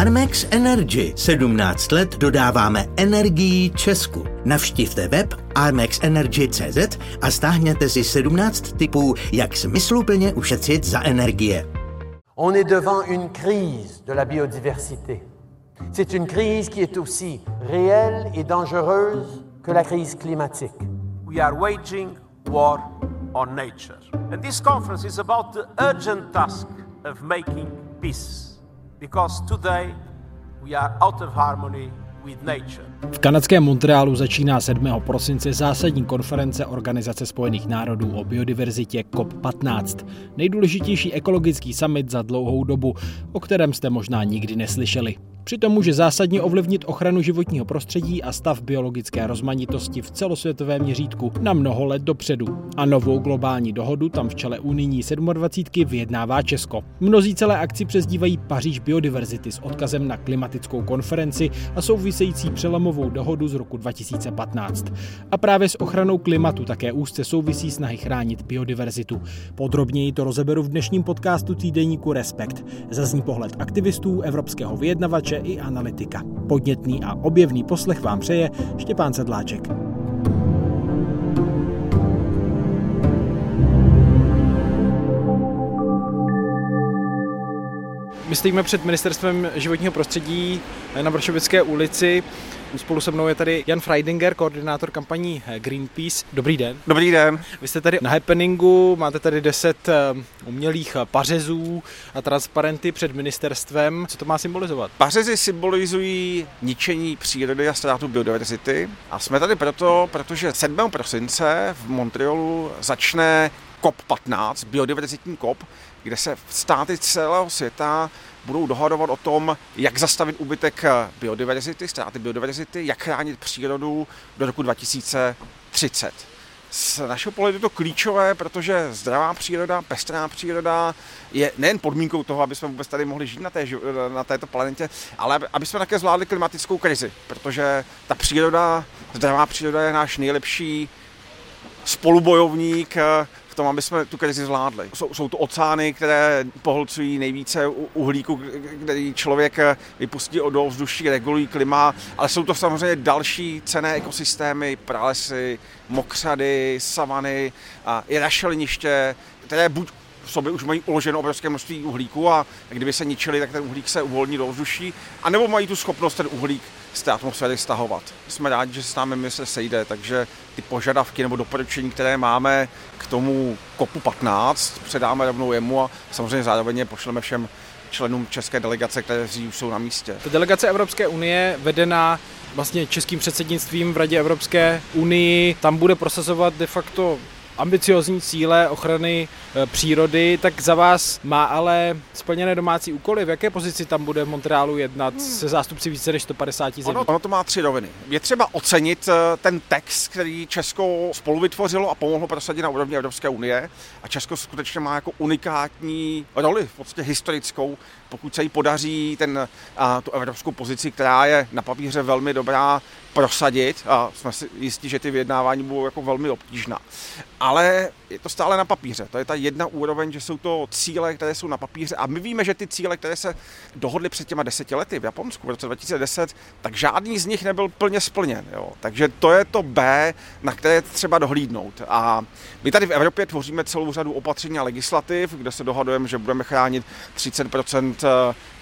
Armex Energy. 17 let dodáváme energii Česku. Navštivte web armexenergy.cz a stáhněte si 17 typů, jak smysluplně ušetřit za energie. On est devant une crise de la biodiversité. C'est une crise qui est aussi réelle et dangereuse que la crise climatique. We are waging war on nature. And this conference is about the urgent task of making peace because today we are out of harmony. V kanadském Montrealu začíná 7. prosince zásadní konference Organizace spojených národů o biodiverzitě COP15, nejdůležitější ekologický summit za dlouhou dobu, o kterém jste možná nikdy neslyšeli. Přitom může zásadně ovlivnit ochranu životního prostředí a stav biologické rozmanitosti v celosvětovém měřítku na mnoho let dopředu. A novou globální dohodu tam v čele unijní 27 vyjednává Česko. Mnozí celé akci přezdívají Paříž biodiverzity s odkazem na klimatickou konferenci a související přelomovou dohodu z roku 2015. A právě s ochranou klimatu také úzce souvisí snahy chránit biodiverzitu. Podrobněji to rozeberu v dnešním podcastu týdeníku Respekt. Zazní pohled aktivistů, evropského vyjednavače i analytika. Podnětný a objevný poslech vám přeje Štěpán Sedláček. My stojíme před ministerstvem životního prostředí na Vršovické ulici. Spolu se mnou je tady Jan Freidinger, koordinátor kampaní Greenpeace. Dobrý den. Dobrý den. Vy jste tady na happeningu, máte tady 10 eh, umělých pařezů a transparenty před ministerstvem. Co to má symbolizovat? Pařezy symbolizují ničení přírody a ztrátu biodiverzity. A jsme tady proto, protože 7. prosince v Montrealu začne COP15, biodiverzitní COP, kde se státy celého světa budou dohadovat o tom, jak zastavit úbytek biodiverzity, ztráty biodiverzity, jak chránit přírodu do roku 2030. Z našeho pohledu je to klíčové, protože zdravá příroda, pestrá příroda je nejen podmínkou toho, aby jsme vůbec tady mohli žít na, té, na této planetě, ale aby jsme také zvládli klimatickou krizi, protože ta příroda, zdravá příroda je náš nejlepší spolubojovník v tom, aby jsme tu krizi zvládli. Jsou, jsou to oceány, které pohlcují nejvíce uhlíku, který člověk vypustí do vzduší, regulují klima, ale jsou to samozřejmě další cené ekosystémy, pralesy, mokřady, savany a i rašeliniště, které buď v sobě už mají uloženo obrovské množství uhlíku a kdyby se ničili, tak ten uhlík se uvolní do vzduší, anebo mají tu schopnost ten uhlík z té atmosféry stahovat. Jsme rádi, že se s námi ministr sejde, takže ty požadavky nebo doporučení, které máme k tomu kopu 15, předáme rovnou jemu a samozřejmě zároveň je pošleme všem členům české delegace, kteří už jsou na místě. Ta delegace Evropské unie vedená vlastně českým předsednictvím v Radě Evropské unii, tam bude prosazovat de facto ambiciozní cíle ochrany e, přírody, tak za vás má ale splněné domácí úkoly. V jaké pozici tam bude v Montrealu jednat hmm. se zástupci více než 150 zemí? Ono, ono to má tři roviny. Je třeba ocenit e, ten text, který Česko spolu vytvořilo a pomohlo prosadit na úrovni Evropské unie. A Česko skutečně má jako unikátní roli, v podstatě historickou, pokud se jí podaří ten, a, tu evropskou pozici, která je na papíře velmi dobrá, prosadit a jsme si jistí, že ty vyjednávání budou jako velmi obtížná. Ale je to stále na papíře. To je ta jedna úroveň, že jsou to cíle, které jsou na papíře a my víme, že ty cíle, které se dohodly před těma deseti lety v Japonsku v roce 2010, tak žádný z nich nebyl plně splněn. Jo. Takže to je to B, na které třeba dohlídnout. A my tady v Evropě tvoříme celou řadu opatření a legislativ, kde se dohadujeme, že budeme chránit 30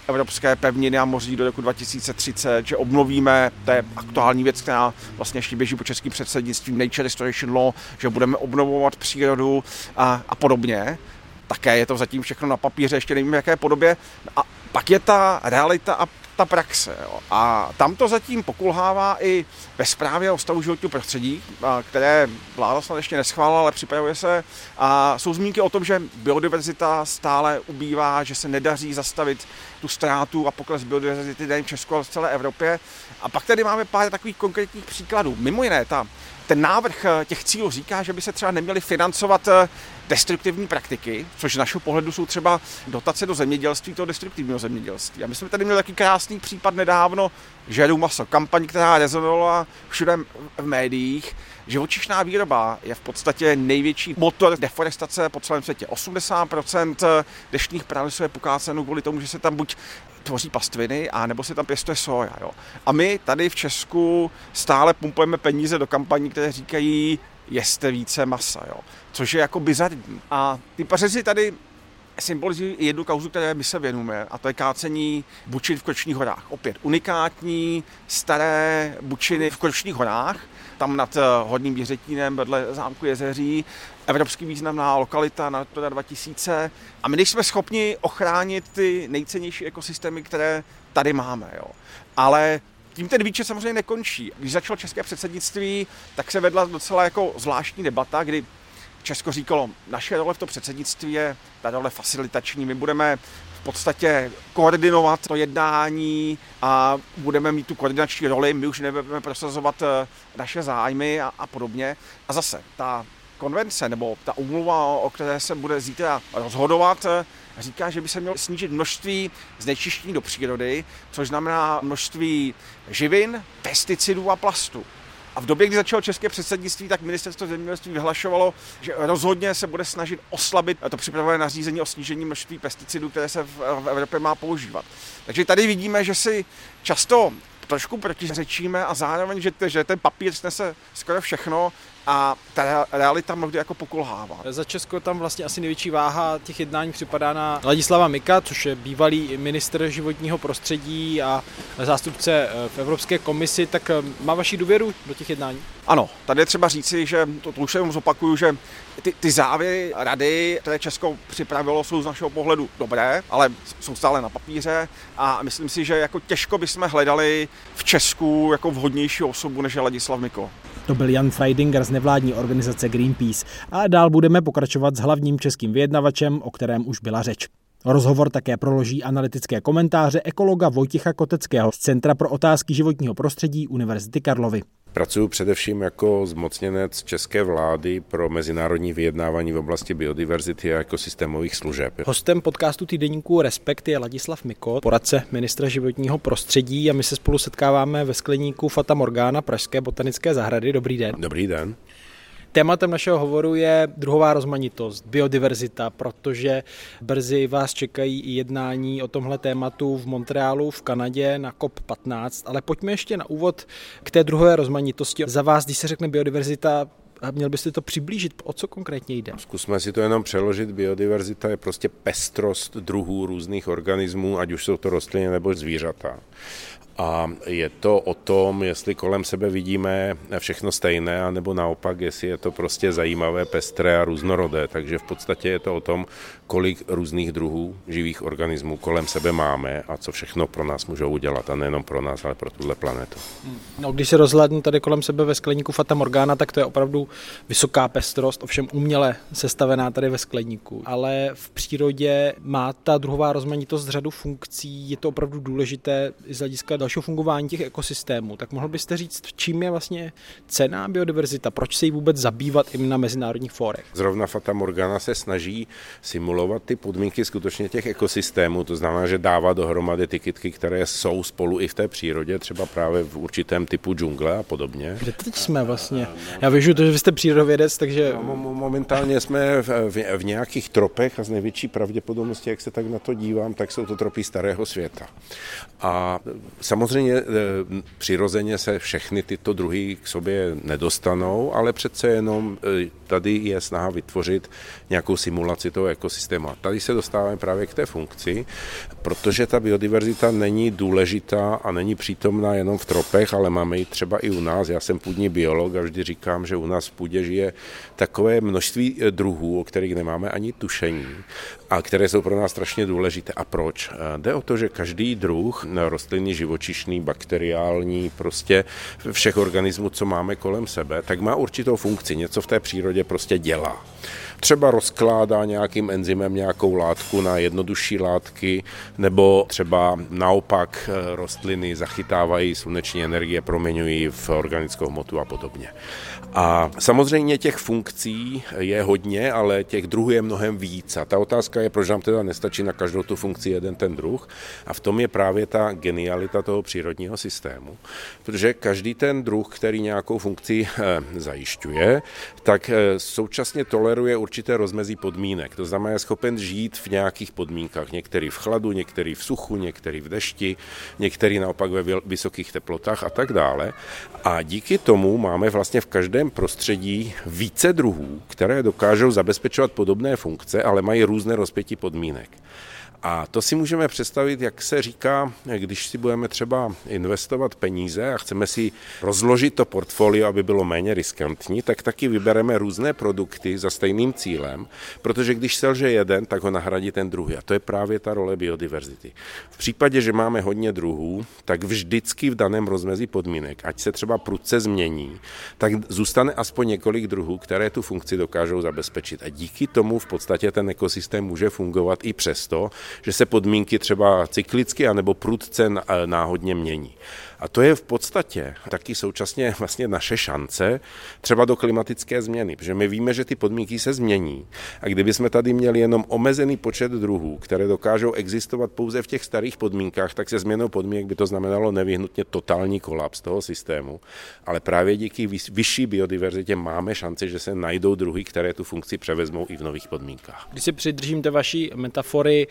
evropské pevniny a moří do roku 2030, že obnovíme, to je aktuální věc, která vlastně ještě běží po českým předsednictvím Nature Restoration Law, že budeme obnovovat přírodu a, a podobně. Také je to zatím všechno na papíře, ještě nevím v jaké podobě. A pak je ta realita a ta praxe. Jo. A tam to zatím pokulhává i ve zprávě o stavu životního prostředí, které vláda snad ještě neschválila, ale připravuje se. A jsou zmínky o tom, že biodiverzita stále ubývá, že se nedaří zastavit tu ztrátu a pokles biodiverzity nejen v Česku, ale v celé Evropě. A pak tady máme pár takových konkrétních příkladů. Mimo jiné ta ten návrh eh, těch cílů říká, že by se třeba neměly financovat eh, destruktivní praktiky, což z našeho pohledu jsou třeba dotace do zemědělství, toho destruktivního zemědělství. A my jsme tady měli taky krásný případ nedávno, Žeru maso, kampaň, která rezonovala všude v médiích. Živočišná výroba je v podstatě největší motor deforestace po celém světě. 80% deštných pralesů je pokáceno kvůli tomu, že se tam buď tvoří pastviny, a nebo se tam pěstuje soja. Jo. A my tady v Česku stále pumpujeme peníze do kampaní, které říkají, jeste více masa, jo. což je jako bizarní. A ty pařezi tady symbolizují jednu kauzu, které my se věnujeme, a to je kácení bučin v Kročních horách. Opět unikátní, staré bučiny v Kročních horách, tam nad eh, Hodným Běřetínem vedle zámku Jezeří, evropský významná lokalita na Natura 2000 a my nejsme schopni ochránit ty nejcennější ekosystémy, které tady máme. Jo. Ale tím ten výčet samozřejmě nekončí. Když začalo české předsednictví, tak se vedla docela jako zvláštní debata, kdy Česko říkalo, naše role v tom předsednictví je ta role facilitační, my budeme v podstatě koordinovat to jednání a budeme mít tu koordinační roli, my už nebudeme prosazovat eh, naše zájmy a, a podobně. A zase, ta konvence nebo ta umluva, o které se bude zítra rozhodovat, eh, říká, že by se mělo snížit množství znečištění do přírody, což znamená množství živin, pesticidů a plastu. A v době, kdy začalo české předsednictví, tak ministerstvo zemědělství vyhlašovalo, že rozhodně se bude snažit oslabit to připravené nařízení o snížení množství pesticidů, které se v Evropě má používat. Takže tady vidíme, že si často trošku protiřečíme a zároveň, že, že ten papír snese skoro všechno a ta realita mnohdy jako pokulhává. Za Česko tam vlastně asi největší váha těch jednání připadá na Ladislava Mika, což je bývalý minister životního prostředí a zástupce eh, v Evropské komisi, tak eh, má vaši důvěru do těch jednání? Ano, tady je třeba říci, že to, to už jenom zopakuju, že ty, ty závěry rady, které Česko připravilo, jsou z našeho pohledu dobré, ale jsou stále na papíře a myslím si, že jako těžko bychom hledali v Česku jako vhodnější osobu než je Ladislav Miko. To byl Jan Freidinger z nevládní organizace Greenpeace a dál budeme pokračovat s hlavním českým vyjednavačem, o kterém už byla řeč. Rozhovor také proloží analytické komentáře ekologa Vojticha Koteckého z Centra pro otázky životního prostředí Univerzity Karlovy. Pracuji především jako zmocněnec české vlády pro mezinárodní vyjednávání v oblasti biodiverzity a ekosystémových služeb. Hostem podcastu týdeníku Respekt je Ladislav Miko, poradce ministra životního prostředí a my se spolu setkáváme ve skleníku Fata Morgana Pražské botanické zahrady. Dobrý den. Dobrý den. Tématem našeho hovoru je druhová rozmanitost, biodiverzita, protože brzy vás čekají i jednání o tomhle tématu v Montrealu v Kanadě na COP15, ale pojďme ještě na úvod k té druhové rozmanitosti. Za vás, když se řekne biodiverzita, a měl byste to přiblížit, o co konkrétně jde? Zkusme si to jenom přeložit. Biodiverzita je prostě pestrost druhů různých organismů, ať už jsou to rostliny nebo zvířata. A je to o tom, jestli kolem sebe vidíme všechno stejné, anebo naopak, jestli je to prostě zajímavé, pestré a různorodé. Takže v podstatě je to o tom, kolik různých druhů živých organismů kolem sebe máme a co všechno pro nás můžou udělat. A nejenom pro nás, ale pro tuhle planetu. No, když se rozhlednu tady kolem sebe ve skleníku Fata Morgana, tak to je opravdu vysoká pestrost, ovšem uměle sestavená tady ve skleníku. Ale v přírodě má ta druhová rozmanitost řadu funkcí, je to opravdu důležité z hlediska dalšího fungování těch ekosystémů, tak mohl byste říct, čím je vlastně cená biodiverzita, proč se jí vůbec zabývat i na mezinárodních fórech? Zrovna Fata Morgana se snaží simulovat ty podmínky skutečně těch ekosystémů, to znamená, že dává dohromady ty kytky, které jsou spolu i v té přírodě, třeba právě v určitém typu džungle a podobně. Kde teď jsme vlastně? Já věřu, že vy jste přírodovědec, takže... No, momentálně jsme v, v, v nějakých tropech a z největší pravděpodobnosti, jak se tak na to dívám, tak jsou to tropy starého světa. A samozřejmě e, přirozeně se všechny tyto druhy k sobě nedostanou, ale přece jenom e, tady je snaha vytvořit nějakou simulaci toho ekosystému. A tady se dostáváme právě k té funkci, protože ta biodiverzita není důležitá a není přítomná jenom v tropech, ale máme ji třeba i u nás. Já jsem půdní biolog a vždy říkám, že u nás v půdě žije takové množství e, druhů, o kterých nemáme ani tušení a které jsou pro nás strašně důležité. A proč? Jde o to, že každý druh rostlinný, živočišný, bakteriální, prostě všech organismů, co máme kolem sebe, tak má určitou funkci, něco v té přírodě prostě dělá. Třeba rozkládá nějakým enzymem nějakou látku na jednodušší látky, nebo třeba naopak eh, rostliny zachytávají sluneční energie, proměňují v organickou hmotu a podobně. A samozřejmě těch funkcí je hodně, ale těch druhů je mnohem víc. A ta otázka je, proč nám teda nestačí na každou tu funkci jeden ten druh. A v tom je právě ta genialita toho přírodního systému. Protože každý ten druh, který nějakou funkci eh, zajišťuje, tak eh, současně toleruje určité rozmezí podmínek. To znamená, je schopen žít v nějakých podmínkách. Některý v chladu, některý v suchu, některý v dešti, některý naopak ve vysokých teplotách a tak dále. A díky tomu máme vlastně v každém prostředí více druhů, které dokážou zabezpečovat podobné funkce, ale mají různé rozpětí podmínek. A to si můžeme představit, jak se říká, když si budeme třeba investovat peníze a chceme si rozložit to portfolio, aby bylo méně riskantní, tak taky vybereme různé produkty za stejným cílem, protože když selže jeden, tak ho nahradí ten druhý. A to je právě ta role biodiverzity. V případě, že máme hodně druhů, tak vždycky v daném rozmezí podmínek, ať se třeba prudce změní, tak zůstane aspoň několik druhů, které tu funkci dokážou zabezpečit. A díky tomu v podstatě ten ekosystém může fungovat i přesto, že se podmínky třeba cyklicky anebo prudce náhodně mění. A to je v podstatě taky současně vlastně naše šance třeba do klimatické změny, protože my víme, že ty podmínky se změní. A kdyby jsme tady měli jenom omezený počet druhů, které dokážou existovat pouze v těch starých podmínkách, tak se změnou podmínek by to znamenalo nevyhnutně totální kolaps toho systému. Ale právě díky vyšší biodiverzitě máme šanci, že se najdou druhy, které tu funkci převezmou i v nových podmínkách. Když si přidržím té vaší metafory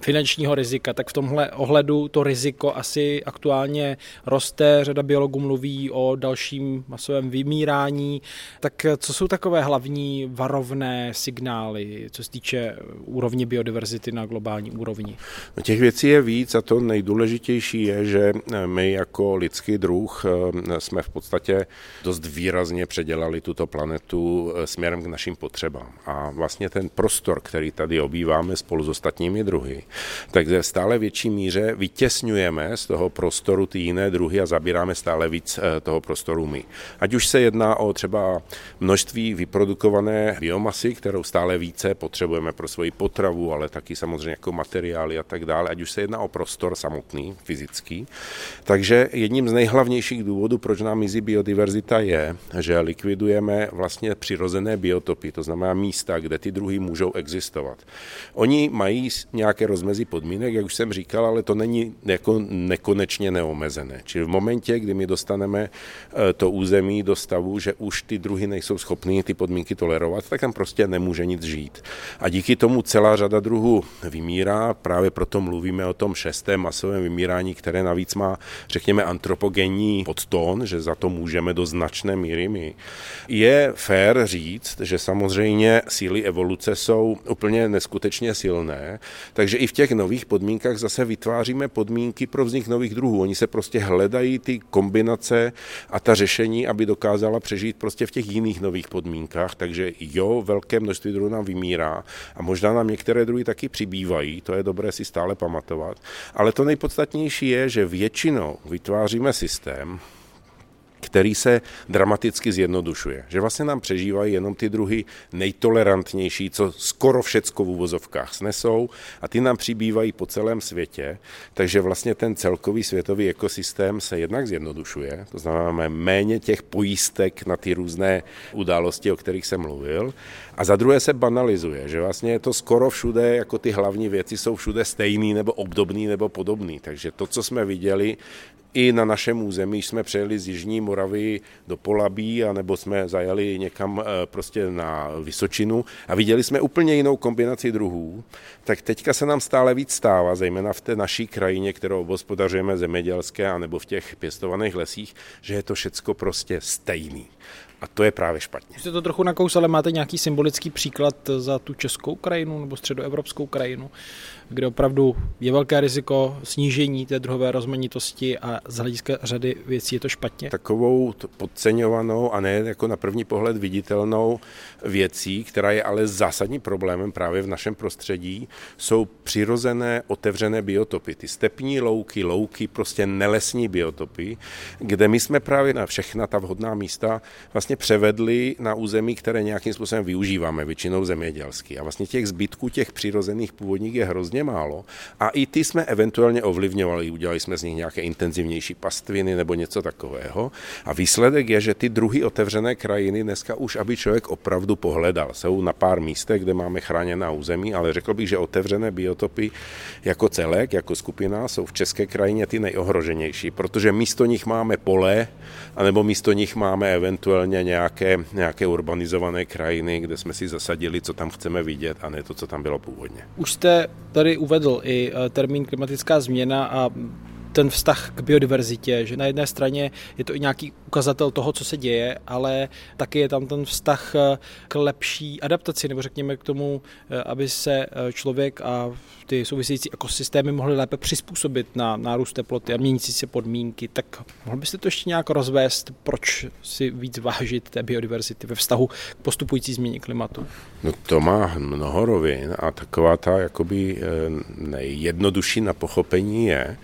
finančního rizika, tak v tomhle ohledu to riziko asi aktuálně roste, řada biologů mluví o dalším masovém vymírání. Tak co jsou takové hlavní varovné signály, co se týče úrovně biodiverzity na globální úrovni? No těch věcí je víc a to nejdůležitější je, že my jako lidský druh eh, jsme v podstatě dost výrazně předělali tuto planetu eh, směrem k našim potřebám. A vlastně ten prostor, který tady obýváme spolu s ostatními druhy, tak ve stále větší míře vytěsňujeme z toho prostoru ty jiné druhy druhy a zabíráme stále víc eh, toho prostoru my. Ať už se jedná o třeba množství vyprodukované biomasy, kterou stále více potřebujeme pro svoji potravu, ale taky samozřejmě jako materiály a tak dále, ať už se jedná o prostor samotný, fyzický. Takže jedním z nejhlavnějších důvodů, proč nám mizí biodiverzita, je, že likvidujeme vlastně přirozené biotopy, to znamená místa, kde ty druhy můžou existovat. Oni mají nějaké rozmezí podmínek, jak už jsem říkal, ale to není jako nekonečně neomezené. Čili v momentě, kdy my dostaneme eh, to území do stavu, že už ty druhy nejsou schopny ty podmínky tolerovat, tak tam prostě nemůže nic žít. A díky tomu celá řada druhů vymírá, právě proto mluvíme o tom šestém masovém vymírání, které navíc má, řekněme, antropogenní podtón, že za to můžeme do značné míry my. Je fér říct, že samozřejmě síly evoluce jsou úplně neskutečně silné, takže i v těch nových podmínkách zase vytváříme podmínky pro vznik nových druhů. Oni se prostě hledají hledají ty kombinace a ta řešení, aby dokázala přežít prostě v těch jiných nových podmínkách. Takže jo, velké množství druhů nám vymírá a možná nám některé druhy taky přibývají, to je dobré si stále pamatovat. Ale to nejpodstatnější je, že většinou vytváříme systém, který se dramaticky zjednodušuje. Že vlastně nám přežívají jenom ty druhy nejtolerantnější, co skoro všecko v úvozovkách snesou a ty nám přibývají po celém světě, takže vlastně ten celkový světový ekosystém se jednak zjednodušuje, to znamená méně těch pojistek na ty různé události, o kterých jsem mluvil. A za druhé se banalizuje, že vlastně je to skoro všude, jako ty hlavní věci jsou všude stejný nebo obdobný nebo podobný, takže to, co jsme viděli i na našem území jsme přejeli z Jižní Moravy do Polabí, anebo jsme zajeli někam eh, prostě na Vysočinu a viděli jsme úplně jinou kombinaci druhů, tak teďka se nám stále víc stává, zejména v té naší krajině, kterou obospodařujeme zemědělské, anebo v těch pěstovaných lesích, že je to všecko prostě stejný. A to je právě špatně. Jste to trochu nakous, ale máte nějaký symbolický příklad za tu českou krajinu nebo středoevropskou krajinu, kde opravdu je velké riziko snížení té druhové rozmanitosti a z hlediska řady věcí je to špatně? Takovou podceňovanou a ne jako na první pohled viditelnou věcí, která je ale zásadní problémem právě v našem prostředí, jsou přirozené otevřené biotopy. Ty stepní louky, louky, prostě nelesní biotopy, kde my jsme právě na všechna ta vhodná místa vlastně převedli na území, které nějakým způsobem využíváme, většinou zemědělský. A vlastně těch zbytků těch přirozených původních je hrozně málo. A i ty jsme eventuálně ovlivňovali, udělali jsme z nich nějaké intenzivnější pastviny nebo něco takového. A výsledek je, že ty druhy otevřené krajiny dneska už, aby člověk opravdu pohledal, jsou na pár místech, kde máme chráněná území, ale řekl bych, že otevřené biotopy jako celek, jako skupina, jsou v české krajině ty nejohroženější, protože místo nich máme pole, anebo místo nich máme eventuálně nějaké, nějaké urbanizované krajiny, kde jsme si zasadili, co tam chceme vidět, a ne to, co tam bylo původně. Už jste tady uvedl i eh, termín klimatická změna a ten vztah k biodiverzitě, že na jedné straně je to i nějaký ukazatel toho, co se děje, ale taky je tam ten vztah eh, k lepší adaptaci, nebo řekněme k tomu, eh, aby se eh, člověk a ty související ekosystémy mohly lépe přizpůsobit na nárůst teploty a měnící se podmínky. Tak mohl byste to ještě nějak rozvést, proč si víc vážit té biodiverzity ve vztahu k postupující změně klimatu? No to má mnoho rovin a taková ta jakoby nejjednodušší na pochopení je,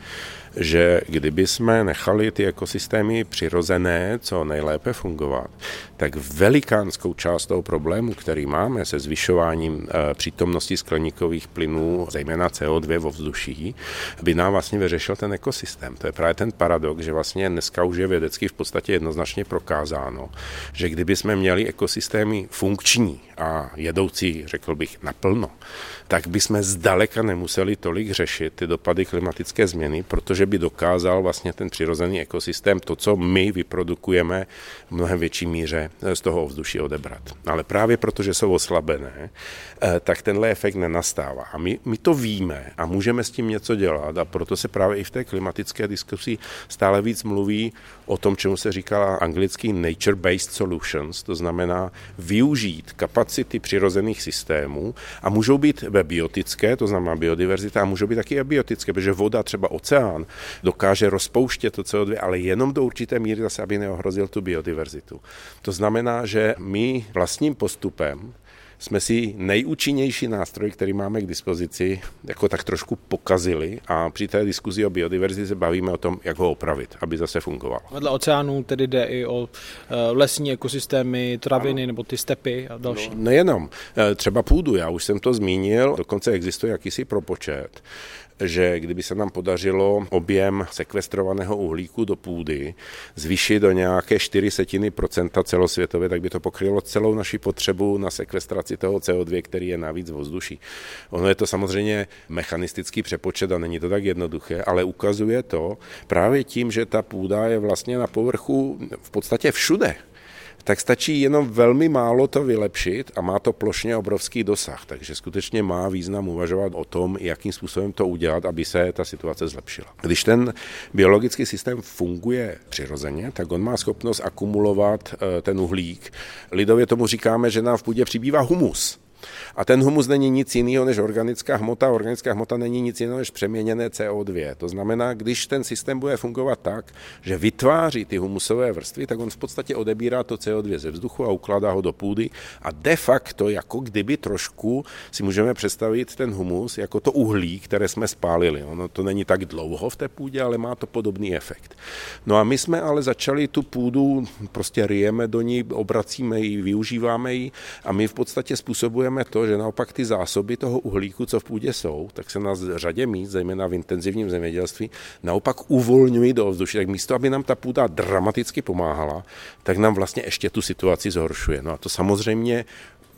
že kdyby jsme nechali ty ekosystémy přirozené co nejlépe fungovat, tak velikánskou část toho problému, který máme se zvyšováním eh, přítomnosti skleníkových plynů, zejména CO2 vo vzduší, by nám vlastně vyřešil ten ekosystém. To je právě ten paradox, že vlastně dneska už je vědecky v podstatě jednoznačně prokázáno, že kdyby jsme měli ekosystémy funkční a jedoucí, řekl bych, naplno, tak bychom zdaleka nemuseli tolik řešit ty dopady klimatické změny, protože by dokázal vlastně ten přirozený ekosystém to, co my vyprodukujeme v mnohem větší míře eh, z toho ovzduší odebrat. Ale právě protože jsou oslabené, eh, tak tenhle efekt nenastává. A my, my to víme a můžeme s tím něco dělat a proto se právě i v té klimatické diskusi stále víc mluví o tom, čemu se říká anglický nature-based solutions, to znamená využít kapacity přirozených systémů a můžou být biotické, to znamená biodiverzita, a můžou být taky abiotické, protože voda, třeba oceán, dokáže rozpouštět to CO2, ale jenom do určité míry zase, aby neohrozil tu biodiverzitu. To znamená, že my vlastním postupem jsme si nejúčinnější nástroj, který máme k dispozici, jako tak trošku pokazili a při té diskuzi o biodiverzitě se bavíme o tom, jak ho opravit, aby zase fungoval. Vedle oceánů tedy jde i o eh, lesní ekosystémy, traviny ano. nebo ty stepy a další. No, nejenom. Eh, třeba půdu, já už jsem to zmínil, dokonce existuje jakýsi propočet, že kdyby se nám podařilo objem sekvestrovaného uhlíku do půdy zvýšit do nějaké 4 setiny procenta celosvětově, tak by to pokrylo celou naši potřebu na sekvestraci toho CO2, který je navíc v vzduší. Ono je to samozřejmě mechanistický přepočet a není to tak jednoduché, ale ukazuje to právě tím, že ta půda je vlastně na povrchu v podstatě všude tak stačí jenom velmi málo to vylepšit a má to plošně obrovský dosah. Takže skutečně má význam uvažovat o tom, jakým způsobem to udělat, aby se ta situace zlepšila. Když ten biologický systém funguje přirozeně, tak on má schopnost akumulovat eh, ten uhlík. Lidově tomu říkáme, že nám v půdě přibývá humus. A ten humus není nic jiného než organická hmota. Organická hmota není nic jiného než přeměněné CO2. To znamená, když ten systém bude fungovat tak, že vytváří ty humusové vrstvy, tak on v podstatě odebírá to CO2 ze vzduchu a ukládá ho do půdy. A de facto, jako kdyby trošku si můžeme představit ten humus jako to uhlí, které jsme spálili. Ono to není tak dlouho v té půdě, ale má to podobný efekt. No a my jsme ale začali tu půdu, prostě ryjeme do ní, obracíme ji, využíváme ji a my v podstatě způsobujeme to, že naopak ty zásoby toho uhlíku, co v půdě jsou, tak se na řadě míst, zejména v intenzivním zemědělství, naopak uvolňují do ovzduší. Tak místo, aby nám ta půda dramaticky pomáhala, tak nám vlastně ještě tu situaci zhoršuje. No a to samozřejmě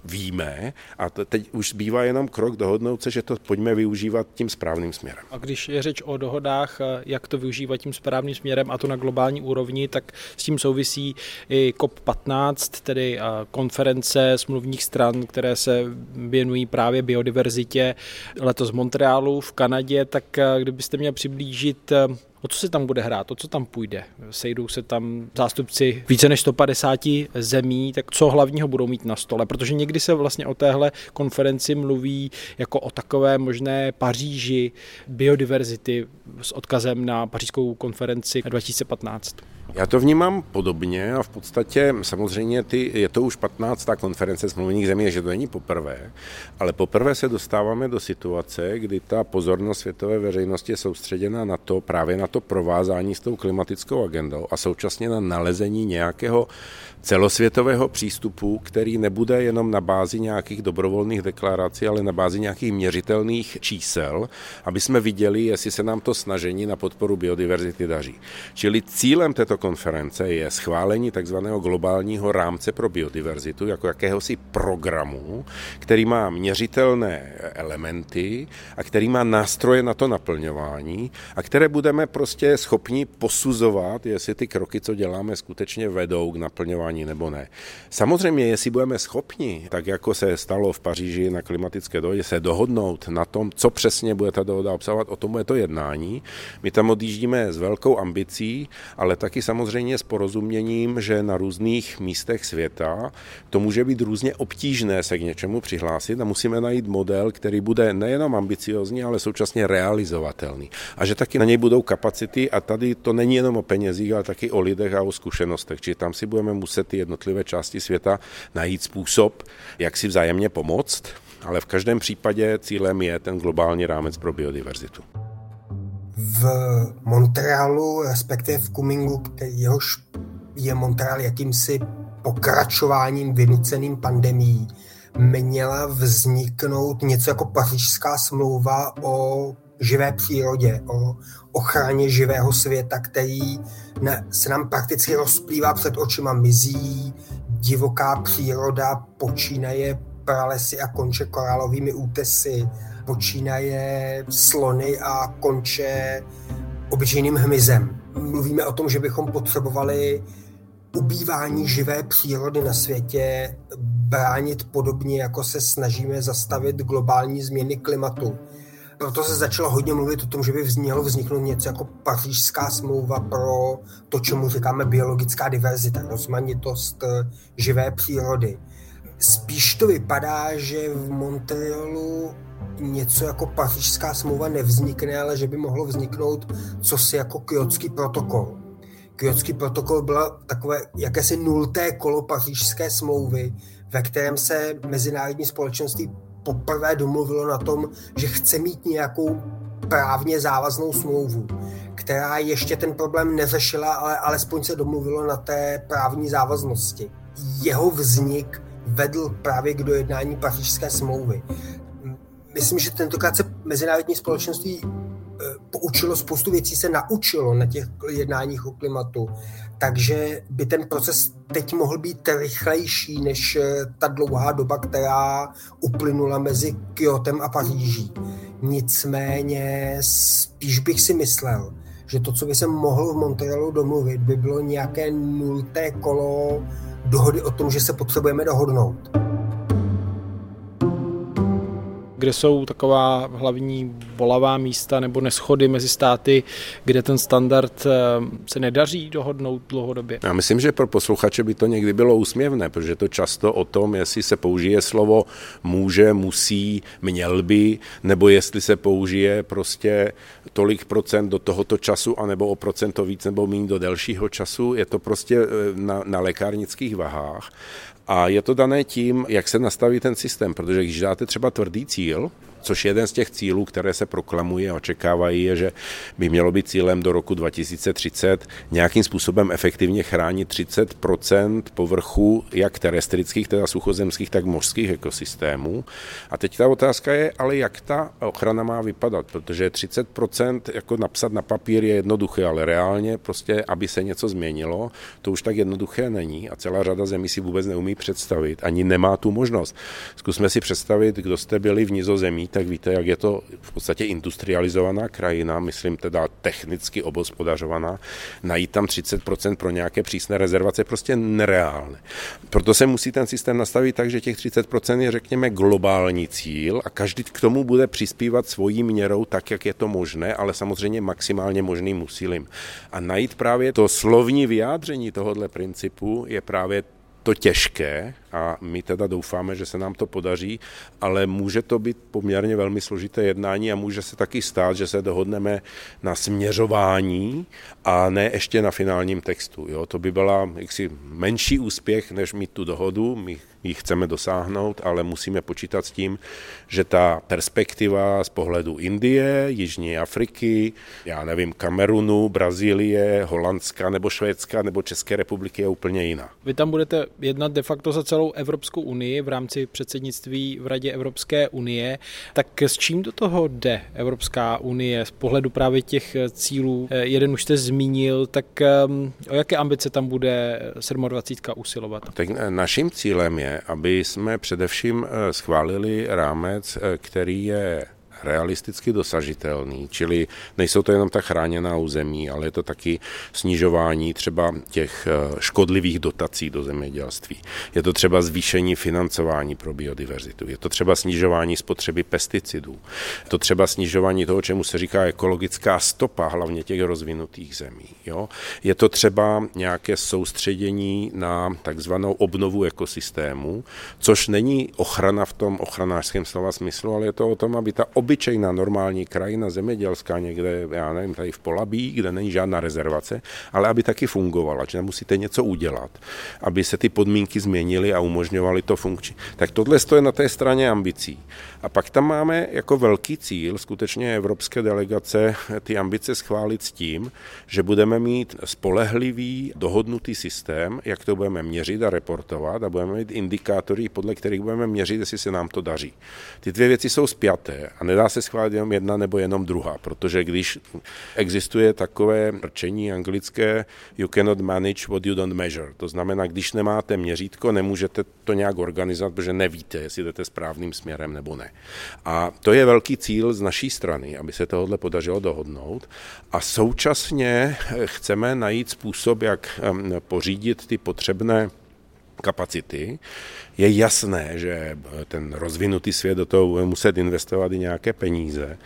víme a teď už zbývá jenom krok dohodnout se, že to pojďme využívat tím správným směrem. A když je řeč o dohodách, jak to využívat tím správným směrem a to na globální úrovni, tak s tím souvisí i COP15, tedy konference smluvních stran, které se věnují právě biodiverzitě letos v Montrealu v Kanadě, tak kdybyste měl přiblížit O co se tam bude hrát, o co tam půjde? Sejdou se tam zástupci více než 150 zemí, tak co hlavního budou mít na stole? Protože někdy se vlastně o téhle konferenci mluví jako o takové možné Paříži biodiverzity s odkazem na pařížskou konferenci 2015. Já to vnímám podobně a v podstatě samozřejmě ty, je to už 15. konference smluvních zemí, že to není poprvé, ale poprvé se dostáváme do situace, kdy ta pozornost světové veřejnosti je soustředěna na to, právě na to provázání s tou klimatickou agendou a současně na nalezení nějakého celosvětového přístupu, který nebude jenom na bázi nějakých dobrovolných deklarací, ale na bázi nějakých měřitelných čísel, aby jsme viděli, jestli se nám to snažení na podporu biodiverzity daří. Čili cílem této konference je schválení takzvaného globálního rámce pro biodiverzitu jako jakéhosi programu, který má měřitelné elementy a který má nástroje na to naplňování a které budeme prostě schopni posuzovat, jestli ty kroky, co děláme, skutečně vedou k naplňování fungování nebo ne. Samozřejmě, jestli budeme schopni, tak jako se stalo v Paříži na klimatické dohodě, se dohodnout na tom, co přesně bude ta dohoda obsahovat, o tom je to jednání. My tam odjíždíme s velkou ambicí, ale taky samozřejmě s porozuměním, že na různých místech světa to může být různě obtížné se k něčemu přihlásit a musíme najít model, který bude nejenom ambiciozní, ale současně realizovatelný. A že taky na něj budou kapacity a tady to není jenom o penězích, ale taky o lidech a o zkušenostech. Či tam si budeme muset muset ty jednotlivé části světa najít způsob, jak si vzájemně pomoct, ale v každém případě cílem je ten globální rámec pro biodiverzitu. V Montrealu, respektive v Kumingu, který jehož je Montreal jakýmsi pokračováním vynuceným pandemí, měla vzniknout něco jako pařížská smlouva o živé přírodě, o ochraně živého světa, který se nám prakticky rozplývá před očima, mizí divoká příroda, počínaje pralesy a konče korálovými útesy, počínaje slony a konče obyčejným hmyzem. Mluvíme o tom, že bychom potřebovali ubývání živé přírody na světě bránit podobně, jako se snažíme zastavit globální změny klimatu proto se začalo hodně mluvit o tom, že by mělo vzniknout něco jako pařížská smlouva pro to, čemu říkáme biologická diverzita, rozmanitost eh, živé přírody. Spíš to vypadá, že v Montrealu něco jako pařížská smlouva nevznikne, ale že by mohlo vzniknout cosi jako kyotský protokol. Kyotský protokol byla takové jakési nulté kolo pařížské smlouvy, ve kterém se mezinárodní společenství poprvé domluvilo na tom, že chce mít nějakou právně závaznou smlouvu, která ještě ten problém neřešila, ale alespoň se domluvilo na té právní závaznosti. Jeho vznik vedl právě k dojednání pařížské smlouvy. Myslím, že tentokrát se mezinárodní společenství poučilo, spoustu věcí se naučilo na těch jednáních o klimatu, takže by ten proces teď mohl být rychlejší než eh, ta dlouhá doba, která uplynula mezi Kyotem a Paříží. Nicméně spíš bych si myslel, že to, co by se mohlo v Montrealu domluvit, by bylo nějaké nulté kolo dohody o tom, že se potřebujeme dohodnout kde jsou taková hlavní bolavá místa nebo neschody mezi státy, kde ten standard eh, se nedaří dohodnout dlouhodobě? Já myslím, že pro posluchače by to někdy bylo úsměvné, protože to často o tom, jestli se použije slovo může, musí, měl by, nebo jestli se použije prostě tolik procent do tohoto času, anebo o procento víc nebo méně do delšího času, je to prostě eh, na, na lékárnických vahách. A je to dané tím, jak se nastaví ten systém, protože když dáte třeba tvrdý cíl, což jeden z těch cílů, které se proklamují a očekávají, je, že by mělo být cílem do roku 2030 nějakým způsobem efektivně chránit 30% povrchu jak terestrických, teda suchozemských, tak mořských ekosystémů. A teď ta otázka je, ale jak ta ochrana má vypadat, protože 30% jako napsat na papír je jednoduché, ale reálně prostě, aby se něco změnilo, to už tak jednoduché není a celá řada zemí si vůbec neumí představit, ani nemá tu možnost. Zkusme si představit, kdo jste byli v Nizozemí, tak víte, jak je to v podstatě industrializovaná krajina, myslím teda technicky obospodařovaná, najít tam 30% pro nějaké přísné rezervace je prostě nereálné. Proto se musí ten systém nastavit tak, že těch 30% je řekněme globální cíl a každý k tomu bude přispívat svojí měrou tak, jak je to možné, ale samozřejmě maximálně možným úsilím. A najít právě to slovní vyjádření tohohle principu je právě to těžké a my teda doufáme, že se nám to podaří, ale může to být poměrně velmi složité jednání a může se taky stát, že se dohodneme na směřování a ne ještě na finálním textu. Jo? To by byla jaksi menší úspěch, než mít tu dohodu. My ji chceme dosáhnout, ale musíme počítat s tím, že ta perspektiva z pohledu Indie, Jižní Afriky, já nevím, Kamerunu, Brazílie, Holandska nebo Švédska nebo České republiky je úplně jiná. Vy tam budete jednat de facto za celou Evropskou unii v rámci předsednictví v Radě Evropské unie. Tak s čím do toho jde Evropská unie z pohledu právě těch cílů? Jeden už jste zmínil, tak um, o jaké ambice tam bude 27. usilovat? Tak naším cílem je, aby jsme především eh, schválili rámec, eh, který je realisticky dosažitelný, čili nejsou to jenom ta chráněná území, ale je to taky snižování třeba těch eh, škodlivých dotací do zemědělství. Je to třeba zvýšení financování pro biodiverzitu. Je to třeba snižování spotřeby pesticidů. Je to třeba snižování toho, čemu se říká ekologická stopa, hlavně těch rozvinutých zemí. Jo? Je to třeba nějaké soustředění na takzvanou obnovu ekosystému, což není ochrana v tom ochranářském slova smyslu, ale je to o tom, aby ta ob obyčejná normální krajina zemědělská někde, já nevím, tady v Polabí, kde není žádná rezervace, ale aby taky fungovala, že musíte něco udělat, aby se ty podmínky změnily a umožňovaly to funkční. Tak tohle je na té straně ambicí. A pak tam máme jako velký cíl skutečně evropské delegace ty ambice schválit s tím, že budeme mít spolehlivý, dohodnutý systém, jak to budeme měřit a reportovat a budeme mít indikátory, podle kterých budeme měřit, jestli se nám to daří. Ty dvě věci jsou spjaté a nedá se schválit jenom jedna nebo jenom druhá, protože když existuje takové rčení anglické you cannot manage what you don't measure, to znamená, když nemáte měřítko, nemůžete to nějak organizovat, protože nevíte, jestli jdete správným směrem nebo ne. A to je velký cíl z naší strany, aby se tohle podařilo dohodnout. A současně chceme najít způsob, jak pořídit ty potřebné kapacity, je jasné, že ten rozvinutý svět do toho bude muset investovat i nějaké peníze,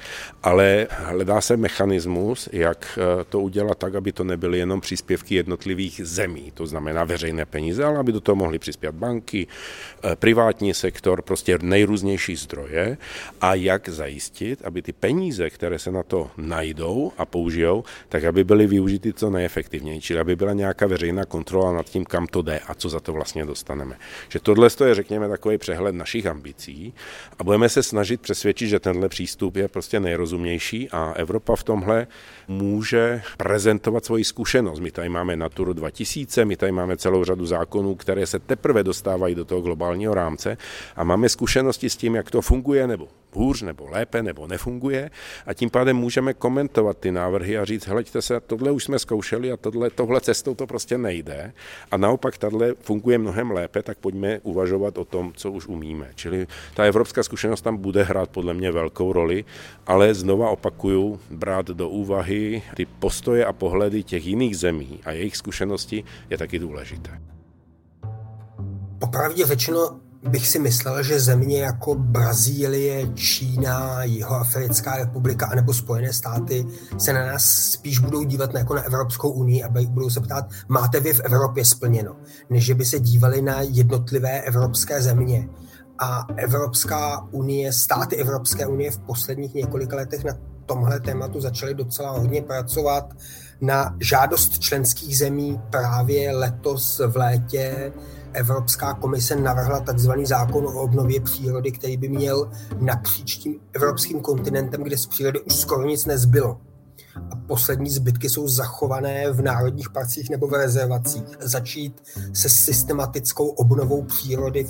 ale hledá se mechanismus, jak eh, to udělat tak, aby to nebyly jenom příspěvky jednotlivých zemí, to znamená veřejné peníze, ale aby do toho mohly přispět banky, eh, privátní sektor, prostě nejrůznější zdroje a jak zajistit, aby ty peníze, které se na to najdou a použijou, tak aby byly využity co nejefektivněji, čili aby byla nějaká veřejná kontrola nad tím, kam to jde a co za to vlastně dostaneme. Že tohle to je, řekněme, takový přehled našich ambicí a budeme se snažit přesvědčit, že tenhle přístup je prostě nejrozumnější a Evropa v tomhle může prezentovat svoji zkušenost. My tady máme Naturu 2000, my tady máme celou řadu zákonů, které se teprve dostávají do toho globálního rámce a máme zkušenosti s tím, jak to funguje nebo hůř nebo lépe nebo nefunguje a tím pádem můžeme komentovat ty návrhy a říct, hleďte se, tohle už jsme zkoušeli a tohle, tohle cestou to prostě nejde a naopak tahle funguje mnohem lépe, tak pojďme uvažovat o tom, co už umíme. Čili ta evropská zkušenost tam bude hrát podle mě velkou roli, ale znova opakuju, brát do úvahy ty postoje a pohledy těch jiných zemí a jejich zkušenosti je taky důležité. Popravdě řečeno, bych si myslel, že země jako Brazílie, Čína, Jihoafrická republika anebo Spojené státy se na nás spíš budou dívat jako na Evropskou unii a budou se ptát, máte vy v Evropě splněno, než by se dívali na jednotlivé evropské země. A Evropská unie, státy Evropské unie v posledních několika letech na tomhle tématu začaly docela hodně pracovat. Na žádost členských zemí právě letos v létě Evropská komise navrhla takzvaný zákon o obnově přírody, který by měl napříč tím evropským kontinentem, kde z přírody už skoro nic nezbylo. A poslední zbytky jsou zachované v národních parcích nebo v rezervacích. Začít se systematickou obnovou přírody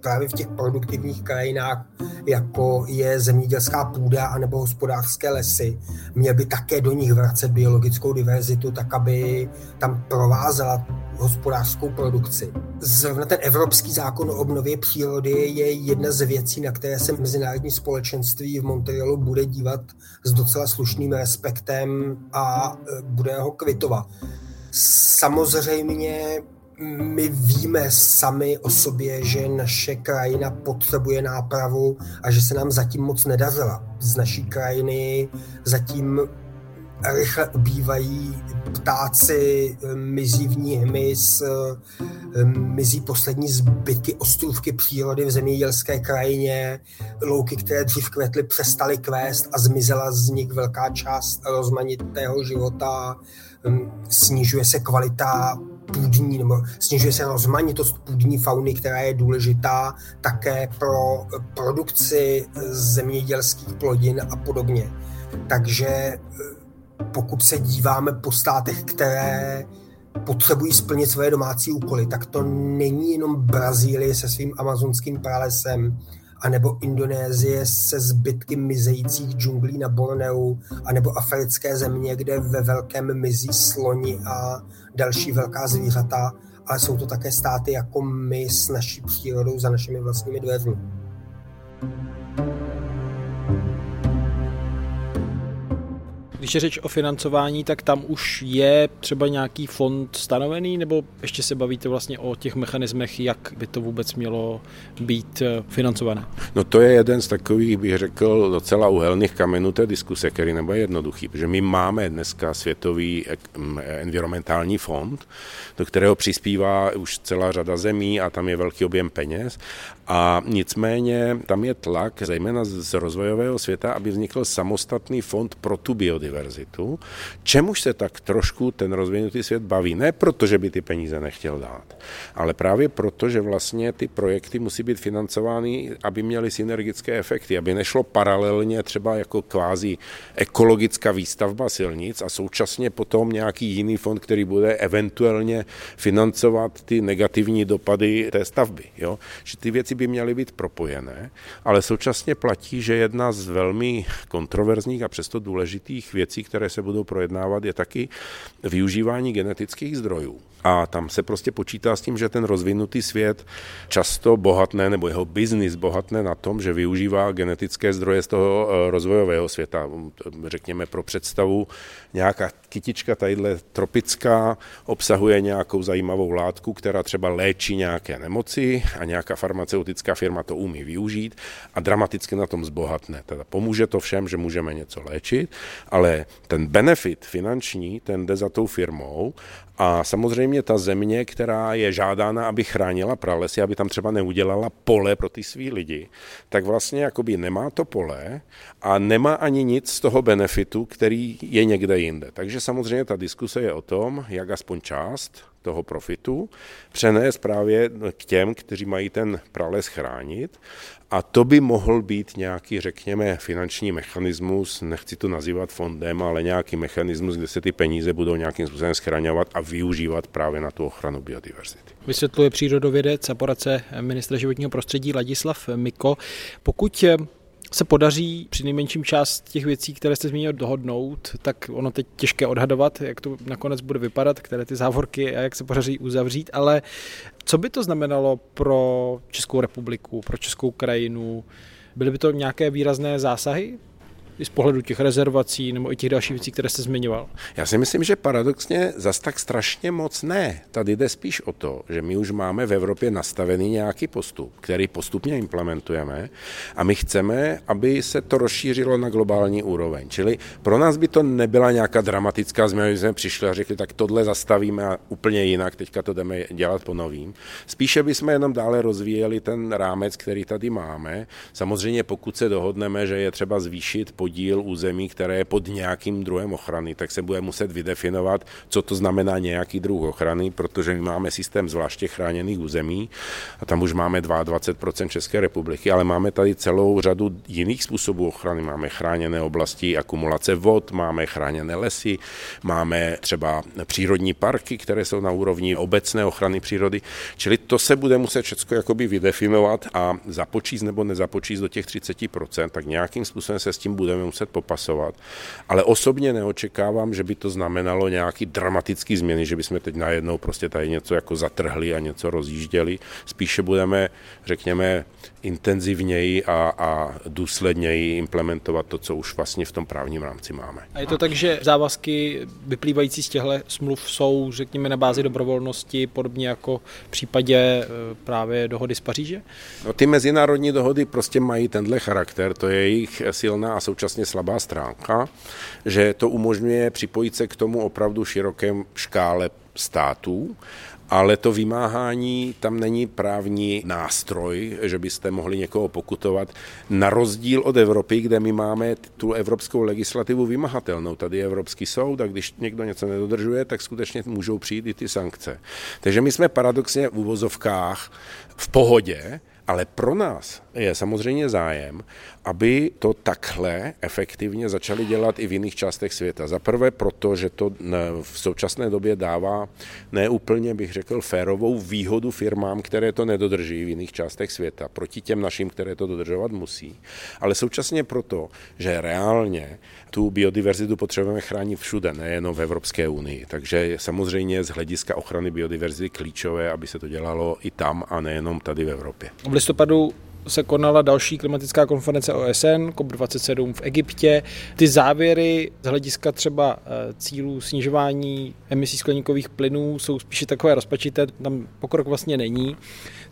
právě v těch produktivních krajinách, jako je zemědělská půda anebo hospodářské lesy, měl by také do nich vracet biologickou diverzitu, tak aby tam provázela hospodářskou produkci. Zrovna ten Evropský zákon o obnově přírody je jedna z věcí, na které se mezinárodní společenství v Montrealu bude dívat s docela slušným respektem a e, bude ho kvitovat. Samozřejmě my víme sami o sobě, že naše krajina potřebuje nápravu a že se nám zatím moc nedařila. Z naší krajiny zatím rychle ubývají ptáci, mizí v ní hmyz, mizí poslední zbytky ostrůvky přírody v zemědělské krajině, louky, které dřív kvetly, přestaly kvést a zmizela z nich velká část rozmanitého života, snižuje se kvalita půdní, nebo snižuje se rozmanitost půdní fauny, která je důležitá také pro produkci zemědělských plodin a podobně. Takže eh, pokud se díváme po státech, které potřebují splnit své domácí úkoly, tak to není jenom Brazílie se svým amazonským pralesem, anebo Indonésie se zbytky mizejících džunglí na Borneu, anebo africké země, kde ve velkém mizí sloni a další velká zvířata, ale jsou to také státy jako my s naší přírodou za našimi vlastními dveřmi. Když je řeč o financování, tak tam už je třeba nějaký fond stanovený, nebo ještě se bavíte vlastně o těch mechanismech, jak by to vůbec mělo být eh, financované? No to je jeden z takových, bych řekl, docela uhelných kamenů té diskuse, který nebude jednoduchý, protože my máme dneska Světový environmentální fond, do kterého přispívá už celá řada zemí a tam je velký objem peněz a nicméně tam je tlak, zejména z rozvojového světa, aby vznikl samostatný fond pro tu biodiverzitu, čemuž se tak trošku ten rozvinutý svět baví. Ne proto, že by ty peníze nechtěl dát, ale právě proto, že vlastně ty projekty musí být financovány, aby měly synergické efekty, aby nešlo paralelně třeba jako kvázi ekologická výstavba silnic a současně potom nějaký jiný fond, který bude eventuálně financovat ty negativní dopady té stavby. Jo? Že ty věci by měly být propojené, ale současně platí, že jedna z velmi kontroverzních a přesto důležitých věcí, které se budou projednávat, je taky využívání genetických zdrojů. A tam se prostě počítá s tím, že ten rozvinutý svět často bohatné, nebo jeho biznis bohatné na tom, že využívá genetické zdroje z toho eh, rozvojového světa. Řekněme pro představu, nějaká kytička tadyhle tropická obsahuje nějakou zajímavou látku, která třeba léčí nějaké nemoci a nějaká farmaceutická firma to umí využít a dramaticky na tom zbohatne. Teda pomůže to všem, že můžeme něco léčit, ale ten benefit finanční, ten jde za tou firmou a samozřejmě ta země, která je žádána, aby chránila pralesy, aby tam třeba neudělala pole pro ty svý lidi, tak vlastně jakoby nemá to pole a nemá ani nic z toho benefitu, který je někde jinde. Takže samozřejmě ta diskuse je o tom, jak aspoň část toho profitu přenést právě k těm, kteří mají ten prales chránit. A to by mohl být nějaký, řekněme, finanční mechanismus, nechci to nazývat fondem, ale nějaký mechanismus, kde se ty peníze budou nějakým způsobem schraňovat a využívat právě na tu ochranu biodiverzity. Vysvětluje přírodovědec a poradce ministra životního prostředí Ladislav Miko. Pokud se podaří při nejmenším část těch věcí, které jste zmínil, dohodnout, tak ono teď těžké odhadovat, jak to nakonec bude vypadat, které ty závorky a jak se podaří uzavřít, ale co by to znamenalo pro Českou republiku, pro Českou krajinu? Byly by to nějaké výrazné zásahy i z pohledu těch rezervací nebo i těch dalších věcí, které jste zmiňoval? Já si myslím, že paradoxně zas tak strašně moc ne. Tady jde spíš o to, že my už máme v Evropě nastavený nějaký postup, který postupně implementujeme a my chceme, aby se to rozšířilo na globální úroveň. Čili pro nás by to nebyla nějaká dramatická změna, že jsme přišli a řekli, tak tohle zastavíme a úplně jinak, teďka to jdeme dělat po novým. Spíše bychom jenom dále rozvíjeli ten rámec, který tady máme. Samozřejmě pokud se dohodneme, že je třeba zvýšit po podíl území, které je pod nějakým druhem ochrany, tak se bude muset vydefinovat, co to znamená nějaký druh ochrany, protože my máme systém zvláště chráněných území a tam už máme 22% České republiky, ale máme tady celou řadu jiných způsobů ochrany. Máme chráněné oblasti akumulace vod, máme chráněné lesy, máme třeba přírodní parky, které jsou na úrovni obecné ochrany přírody. Čili to se bude muset všechno jakoby vydefinovat a započíst nebo nezapočíst do těch 30%, tak nějakým způsobem se s tím budeme budeme muset popasovat. Ale osobně neočekávám, že by to znamenalo nějaký dramatický změny, že bychom teď najednou prostě tady něco jako zatrhli a něco rozjížděli. Spíše budeme, řekněme, intenzivněji a, a důsledněji implementovat to, co už vlastně v tom právním rámci máme. A je to tak, že závazky vyplývající z těchto smluv jsou, řekněme, na bázi dobrovolnosti, podobně jako v případě e, právě dohody z Paříže? No, ty mezinárodní dohody prostě mají tenhle charakter, to je jejich silná a současně slabá stránka, že to umožňuje připojit se k tomu opravdu širokém škále států ale to vymáhání tam není právní nástroj, že byste mohli někoho pokutovat. Na rozdíl od Evropy, kde my máme tu evropskou legislativu vymahatelnou. Tady je Evropský soud a když někdo něco nedodržuje, tak skutečně můžou přijít i ty sankce. Takže my jsme paradoxně v uvozovkách v pohodě, ale pro nás je samozřejmě zájem, aby to takhle efektivně začali dělat i v jiných částech světa. Za prvé proto, že to v současné době dává neúplně, bych řekl, férovou výhodu firmám, které to nedodrží v jiných částech světa, proti těm našim, které to dodržovat musí. Ale současně proto, že reálně tu biodiverzitu potřebujeme chránit všude, nejenom v Evropské unii. Takže samozřejmě z hlediska ochrany biodiverzity klíčové, aby se to dělalo i tam a nejenom tady v Evropě. V listopadu se konala další klimatická konference OSN, COP27 v Egyptě. Ty závěry z hlediska třeba eh, cílů snižování emisí skleníkových plynů jsou spíše takové rozpačité, tam pokrok vlastně není.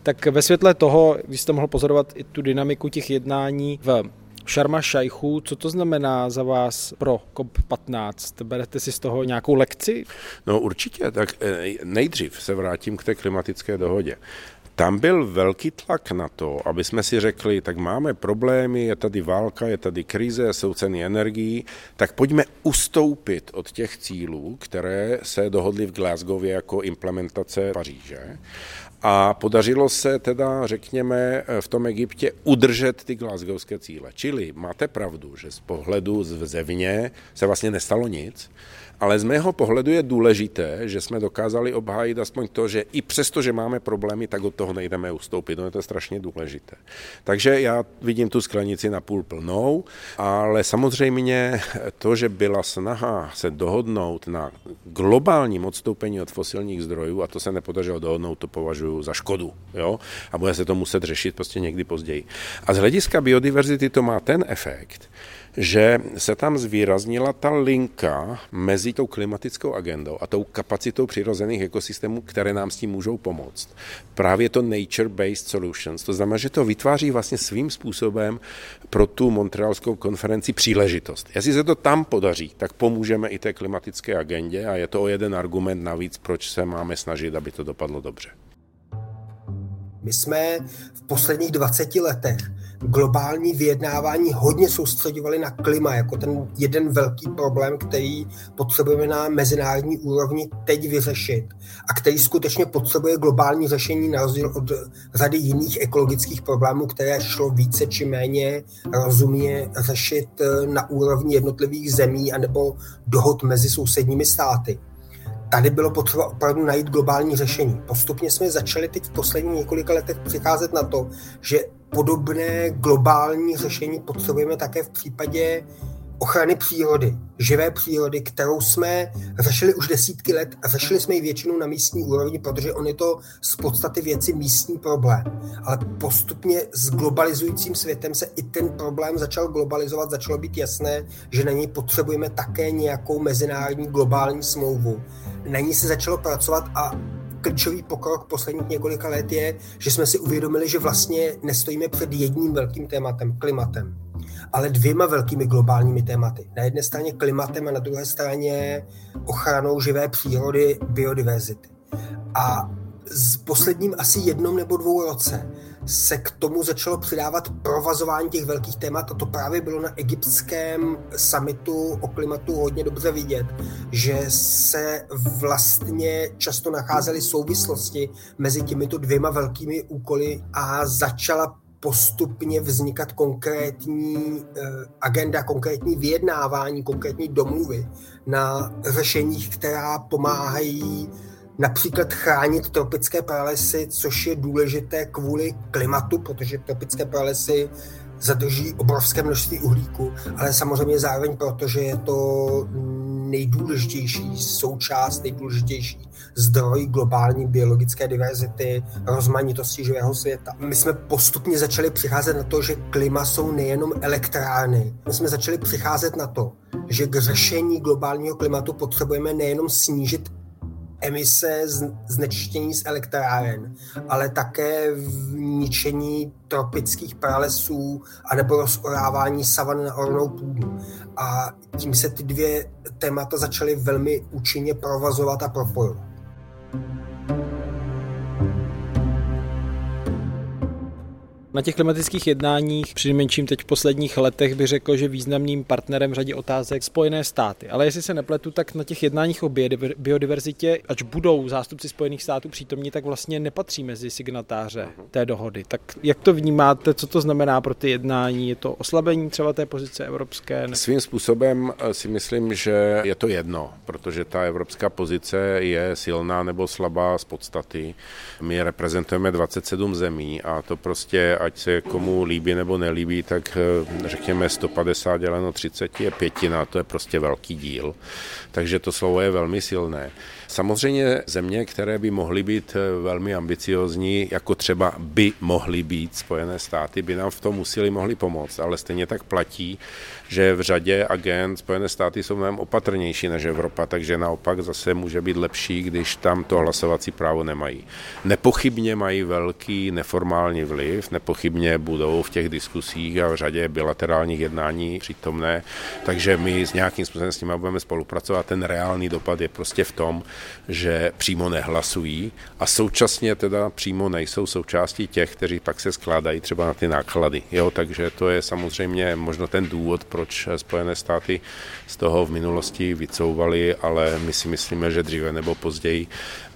Tak ve světle toho, když jste mohl pozorovat i tu dynamiku těch jednání v Šarma Šajchu, co to znamená za vás pro COP15? Berete si z toho nějakou lekci? No určitě, tak eh, nejdřív se vrátím k té klimatické dohodě. Tam byl velký tlak na to, aby jsme si řekli, tak máme problémy, je tady válka, je tady krize, jsou ceny energií, tak pojďme ustoupit od těch cílů, které se dohodly v Glasgowě jako implementace Paříže. A podařilo se teda, řekněme, v tom Egyptě udržet ty glasgowské cíle. Čili máte pravdu, že z pohledu zevně se vlastně nestalo nic, ale z mého pohledu je důležité, že jsme dokázali obhájit aspoň to, že i přesto, že máme problémy, tak od toho nejdeme ustoupit. No je to strašně důležité. Takže já vidím tu sklenici na půl plnou, ale samozřejmě to, že byla snaha se dohodnout na globálním odstoupení od fosilních zdrojů, a to se nepodařilo dohodnout, to považuji za škodu. Jo? A bude se to muset řešit prostě někdy později. A z hlediska biodiverzity to má ten efekt, že se tam zvýraznila ta linka mezi tou klimatickou agendou a tou kapacitou přirozených ekosystémů, které nám s tím můžou pomoct. Právě to nature-based solutions, to znamená, že to vytváří vlastně svým způsobem pro tu montrealskou konferenci příležitost. Jestli se to tam podaří, tak pomůžeme i té klimatické agendě a je to o jeden argument navíc, proč se máme snažit, aby to dopadlo dobře. My jsme v posledních 20 letech globální vyjednávání hodně soustředovali na klima jako ten jeden velký problém, který potřebujeme na mezinárodní úrovni teď vyřešit a který skutečně potřebuje globální řešení na rozdíl od řady jiných ekologických problémů, které šlo více či méně rozumně řešit na úrovni jednotlivých zemí anebo dohod mezi sousedními státy tady bylo potřeba opravdu najít globální řešení. Postupně jsme začali teď v posledních několika letech přicházet na to, že podobné globální řešení potřebujeme také v případě ochrany přírody, živé přírody, kterou jsme řešili už desítky let a řešili jsme ji většinou na místní úrovni, protože on je to z podstaty věci místní problém. Ale postupně s globalizujícím světem se i ten problém začal globalizovat, začalo být jasné, že na něj potřebujeme také nějakou mezinárodní globální smlouvu. Na ní se začalo pracovat a klíčový pokrok posledních několika let je, že jsme si uvědomili, že vlastně nestojíme před jedním velkým tématem, klimatem, ale dvěma velkými globálními tématy. Na jedné straně klimatem a na druhé straně ochranou živé přírody, biodiverzity. A s posledním asi jednom nebo dvou roce se k tomu začalo přidávat provazování těch velkých témat a to právě bylo na egyptském summitu o klimatu hodně dobře vidět, že se vlastně často nacházely souvislosti mezi těmito dvěma velkými úkoly a začala postupně vznikat konkrétní eh, agenda, konkrétní vyjednávání, konkrétní domluvy na řešeních, která pomáhají například chránit tropické pralesy, což je důležité kvůli klimatu, protože tropické pralesy zadrží obrovské množství uhlíku, ale samozřejmě zároveň proto, že je to nejdůležitější součást, nejdůležitější zdroj globální biologické diverzity, rozmanitosti živého světa. My jsme postupně začali přicházet na to, že klima jsou nejenom elektrárny. My jsme začali přicházet na to, že k řešení globálního klimatu potřebujeme nejenom snížit emise znečištění z elektráren, ale také v ničení tropických pralesů anebo rozorávání savan na ornou půdu. A tím se ty dvě témata začaly velmi účinně provazovat a propojovat. Na těch klimatických jednáních, přinejmenším teď v posledních letech, by řekl, že významným partnerem v řadě otázek Spojené státy. Ale jestli se nepletu, tak na těch jednáních o biodiverzitě, ač budou zástupci Spojených států přítomní, tak vlastně nepatří mezi signatáře té dohody. Tak jak to vnímáte, co to znamená pro ty jednání? Je to oslabení třeba té pozice evropské? Svým způsobem eh, si myslím, že je to jedno, protože ta evropská pozice je silná nebo slabá z podstaty. My reprezentujeme 27 zemí a to prostě ať se komu líbí nebo nelíbí, tak eh, řekněme 150 děleno 30 je pětina, to je prostě velký díl. Takže to slovo je velmi silné. Samozřejmě země, které by mohly být eh, velmi ambiciozní, jako třeba by mohly být Spojené státy, by nám v tom úsilí mohly pomoct, ale stejně tak platí, že v řadě agent Spojené státy jsou mnohem opatrnější než Evropa, takže naopak zase může být lepší, když tam to hlasovací právo nemají. Nepochybně mají velký neformální vliv, nepochybně budou v těch diskusích a v řadě bilaterálních jednání přítomné, takže my s nějakým způsobem s nimi budeme spolupracovat. Ten reálný dopad je prostě v tom, že přímo nehlasují a současně teda přímo nejsou součástí těch, kteří pak se skládají třeba na ty náklady. Jo, takže to je samozřejmě možno ten důvod, proč Spojené státy z toho v minulosti vycouvaly, ale my si myslíme, že dříve nebo později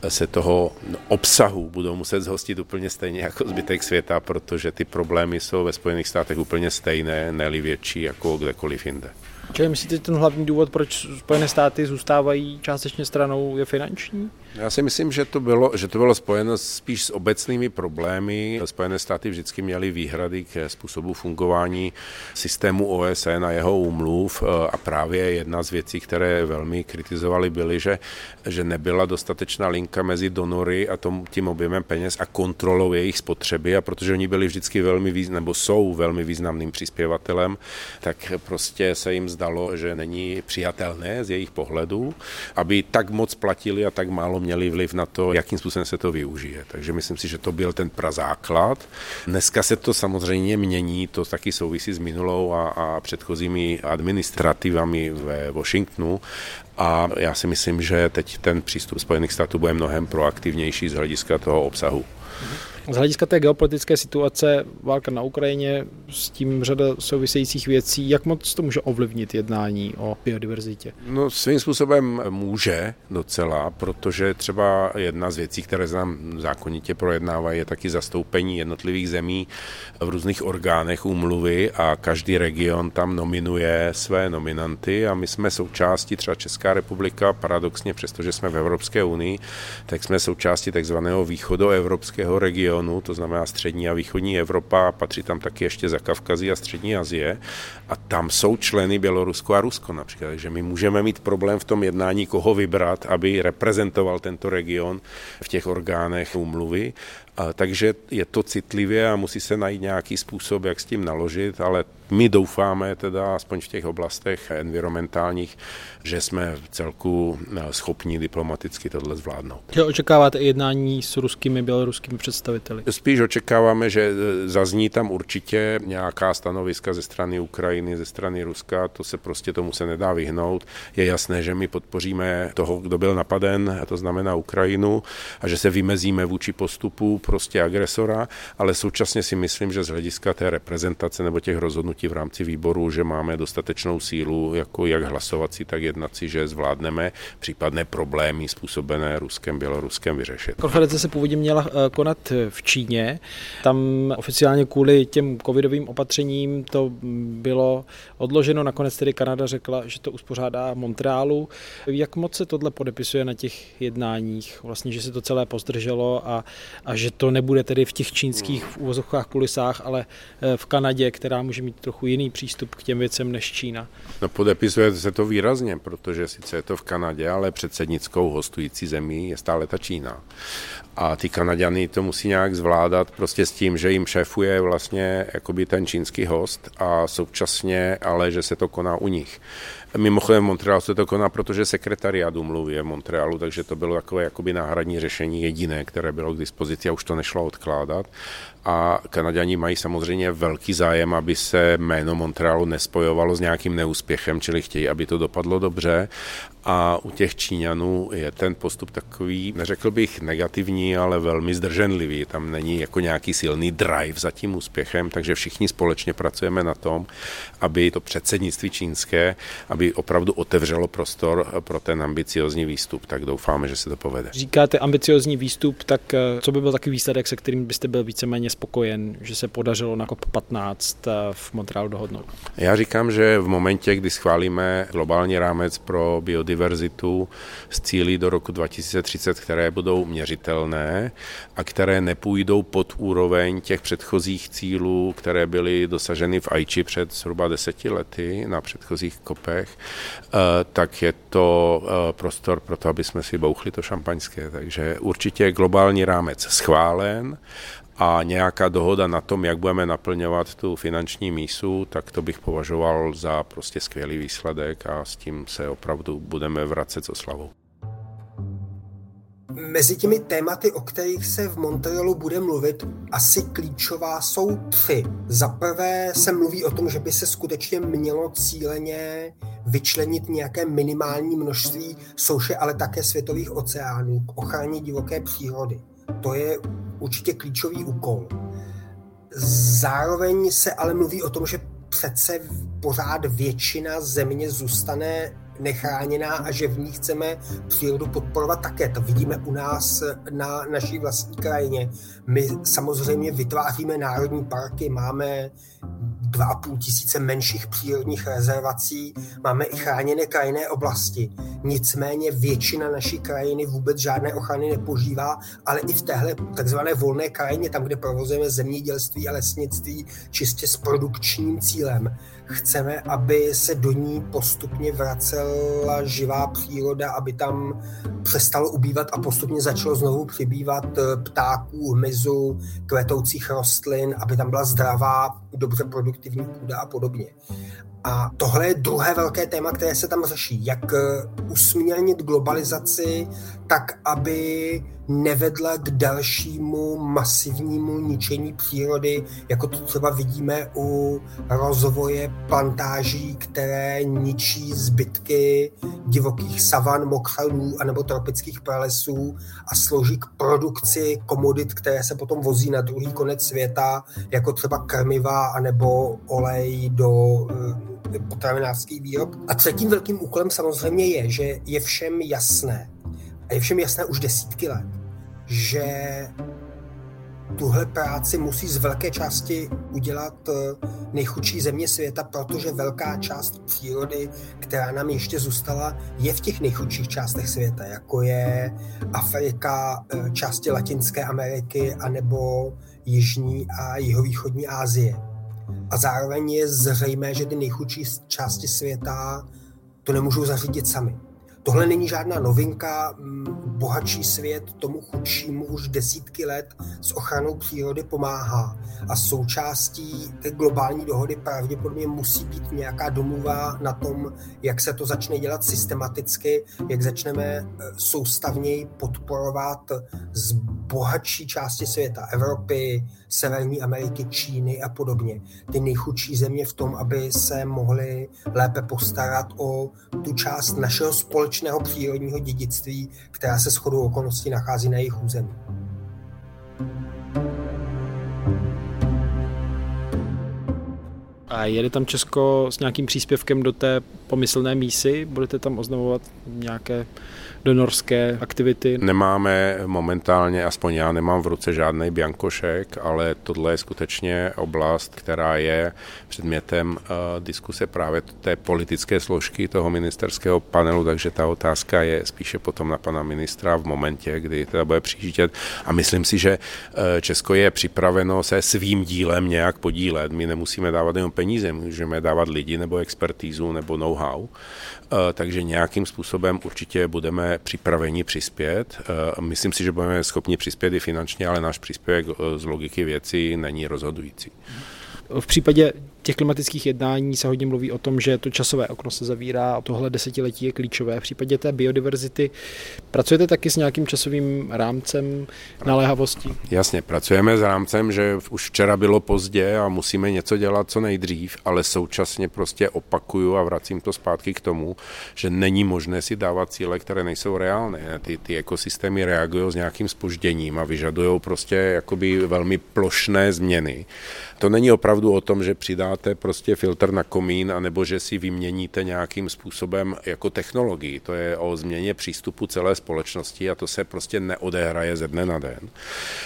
se toho obsahu budou muset zhostit úplně stejně jako zbytek světa, protože ty problémy jsou ve Spojených státech úplně stejné, ne větší jako kdekoliv jinde. Čili myslíte, že ten hlavní důvod, proč Spojené státy zůstávají částečně stranou, je finanční? Já si myslím, že to bylo, že to bylo spojeno spíš s obecnými problémy. Spojené státy vždycky měly výhrady ke způsobu fungování systému OSN a jeho úmluv a právě jedna z věcí, které velmi kritizovali, byly, že, že nebyla dostatečná linka mezi donory a tom, tím objemem peněz a kontrolou jejich spotřeby a protože oni byli vždycky velmi významným, nebo jsou velmi významným přispěvatelem, tak prostě se jim zdalo, že není přijatelné z jejich pohledu, aby tak moc platili a tak málo měli vliv na to, jakým způsobem se to využije. Takže myslím si, že to byl ten prazáklad. Dneska se to samozřejmě mění, to taky souvisí s minulou a, a předchozími administrativami ve Washingtonu, a já si myslím, že teď ten přístup Spojených států bude mnohem proaktivnější z hlediska toho obsahu. Z hlediska té geopolitické situace, válka na Ukrajině, s tím řada souvisejících věcí, jak moc to může ovlivnit jednání o biodiverzitě? No svým způsobem může docela, protože třeba jedna z věcí, které se nám zákonitě projednávají, je taky zastoupení jednotlivých zemí v různých orgánech úmluvy a každý region tam nominuje své nominanty a my jsme součástí, třeba Česká republika, paradoxně, přestože jsme v Evropské unii, tak jsme součástí takzvaného východoevropského regionu, regionu, to znamená střední a východní Evropa, patří tam taky ještě za Kavkazí a střední Azie a tam jsou členy Bělorusko a Rusko například, takže my můžeme mít problém v tom jednání, koho vybrat, aby reprezentoval tento region v těch orgánech úmluvy. Takže je to citlivě a musí se najít nějaký způsob, jak s tím naložit, ale my doufáme teda, aspoň v těch oblastech environmentálních, že jsme v celku eh, schopni diplomaticky tohle zvládnout. Že očekáváte jednání s ruskými, běloruskými představiteli? Spíš očekáváme, že eh, zazní tam určitě nějaká stanoviska ze strany Ukrajiny, ze strany Ruska, to se prostě tomu se nedá vyhnout. Je jasné, že my podpoříme toho, kdo byl napaden, to znamená Ukrajinu, a že se vymezíme vůči postupu prostě agresora, ale současně si myslím, že z hlediska té reprezentace nebo těch rozhodnutí v rámci výboru, že máme dostatečnou sílu, jako jak hlasovací, tak jednací, že zvládneme případné problémy způsobené Ruskem, Běloruskem vyřešit. Konference se původně měla eh, konat v Číně. Tam oficiálně kvůli těm covidovým opatřením to bylo odloženo. Nakonec tedy Kanada řekla, že to uspořádá Montrealu. Jak moc se tohle podepisuje na těch jednáních? Vlastně, že se to celé pozdrželo a, a že to nebude tedy v těch čínských v uvozovkách kulisách, ale eh, v Kanadě, která může mít trochu jiný přístup k těm věcem než Čína? No podepisuje se to výrazně, protože sice je to v Kanadě, ale předsednickou hostující zemí je stále ta Čína. A ty Kanaďany to musí nějak zvládat prostě s tím, že jim šéfuje vlastně jakoby ten čínský host a současně ale, že se to koná u nich. Mimochodem v Montrealu se to koná, protože sekretariát mluví v Montrealu, takže to bylo takové jakoby náhradní řešení jediné, které bylo k dispozici a už to nešlo odkládat. A Kanaděni mají samozřejmě velký zájem, aby se jméno Montrealu nespojovalo s nějakým neúspěchem, čili chtějí, aby to dopadlo dobře. A u těch Číňanů je ten postup takový, neřekl bych negativní, ale velmi zdrženlivý. Tam není jako nějaký silný drive za tím úspěchem, takže všichni společně pracujeme na tom, aby to předsednictví čínské, aby opravdu otevřelo prostor pro ten ambiciozní výstup. Tak doufáme, že se to povede. Říkáte ambiciozní výstup, tak eh, co by byl takový výsledek, se kterým byste byl víceméně spokojen, že se podařilo na COP15 eh, v Montrealu dohodnout? Já říkám, že v momentě, kdy schválíme globální rámec pro biodiverzitu s cíly do roku 2030, které budou měřitelné a které nepůjdou pod úroveň těch předchozích cílů, které byly dosaženy v Aichi před zhruba deseti lety na předchozích kopech, eh, tak je to eh, prostor pro to, aby jsme si bouchli to šampaňské. Takže určitě globální rámec schválen a nějaká dohoda na tom, jak budeme naplňovat tu finanční mísu, tak to bych považoval za prostě skvělý výsledek a s tím se opravdu budeme vracet s oslavou. Mezi těmi tématy, o kterých se v Montrealu bude mluvit, asi klíčová jsou tři. Za prvé se mluví o tom, že by se skutečně mělo cíleně vyčlenit nějaké minimální množství souše, ale také světových oceánů k ochraně divoké přírody. To je určitě klíčový úkol. Zároveň se ale mluví o tom, že přece pořád většina země zůstane nechráněná a že v ní chceme přírodu podporovat také. To vidíme u nás na naší vlastní krajině. My samozřejmě vytváříme národní parky, máme 2,5 tisíce menších přírodních rezervací, máme i chráněné krajinné oblasti. Nicméně většina naší krajiny vůbec žádné ochrany nepožívá, ale i v téhle takzvané volné krajině, tam, kde provozujeme zemědělství a lesnictví čistě s produkčním cílem, chceme, aby se do ní postupně vracela živá příroda, aby tam přestalo ubývat a postupně začalo znovu přibývat eh, ptáků, hmyzu, kvetoucích rostlin, aby tam byla zdravá, dobře produktivní půda a podobně. A tohle je druhé velké téma, které se tam řeší. Jak eh, usměrnit globalizaci tak, aby nevedla k dalšímu masivnímu ničení přírody, jako to třeba vidíme u rozvoje plantáží, které ničí zbytky divokých savan, mokřalů anebo tropických pralesů a slouží k produkci komodit, které se potom vozí na druhý konec světa, jako třeba krmiva anebo olej do eh, potravinářský výrob. A třetím velkým úkolem samozřejmě je, že je všem jasné, a je všem jasné už desítky let, že tuhle práci musí z velké části udělat eh, nejchudší země světa, protože velká část přírody, která nám ještě zůstala, je v těch nejchudších částech světa, jako je Afrika, eh, části Latinské Ameriky anebo Jižní a Jihovýchodní Asie. A zároveň je zřejmé, že ty nejchudší části světa to nemůžou zařídit sami. Tohle není žádná novinka, bohatší svět tomu chudšímu už desítky let s ochranou přírody pomáhá. A součástí té globální dohody pravděpodobně musí být nějaká domluva na tom, jak se to začne dělat systematicky, jak začneme eh, soustavněji podporovat z bohatší části světa, Evropy, Severní Ameriky, Číny a podobně. Ty nejchudší země v tom, aby se mohly lépe postarat o tu část našeho společného přírodního dědictví, která se shodou okolností nachází na jejich území. A jede tam Česko s nějakým příspěvkem do té pomyslné mísy? Budete tam oznamovat nějaké donorské aktivity? Nemáme momentálně, aspoň já nemám v ruce žádný biankošek, ale tohle je skutečně oblast, která je předmětem uh, diskuse právě té politické složky toho ministerského panelu, takže ta otázka je spíše potom na pana ministra v momentě, kdy teda bude přijíždět. A myslím si, že uh, Česko je připraveno se svým dílem nějak podílet. My nemusíme dávat jenom peníze, můžeme dávat lidi nebo expertízu nebo know-how. Eh, takže nějakým způsobem určitě budeme připraveni přispět. Eh, myslím si, že budeme schopni přispět i finančně, ale náš příspěvek eh, z logiky věcí není rozhodující. V případě těch klimatických jednání se hodně mluví o tom, že to časové okno se zavírá a tohle desetiletí je klíčové. V případě té biodiverzity pracujete taky s nějakým časovým rámcem naléhavostí? Jasně, pracujeme s rámcem, že už včera bylo pozdě a musíme něco dělat co nejdřív, ale současně prostě opakuju a vracím to zpátky k tomu, že není možné si dávat cíle, které nejsou reálné. Ty, ty ekosystémy reagují s nějakým spožděním a vyžadují prostě jakoby velmi plošné změny. To není opravdu o tom, že přidá dáte prostě filtr na komín, anebo že si vyměníte nějakým způsobem jako technologii. To je o změně přístupu celé společnosti a to se prostě neodehraje ze dne na den.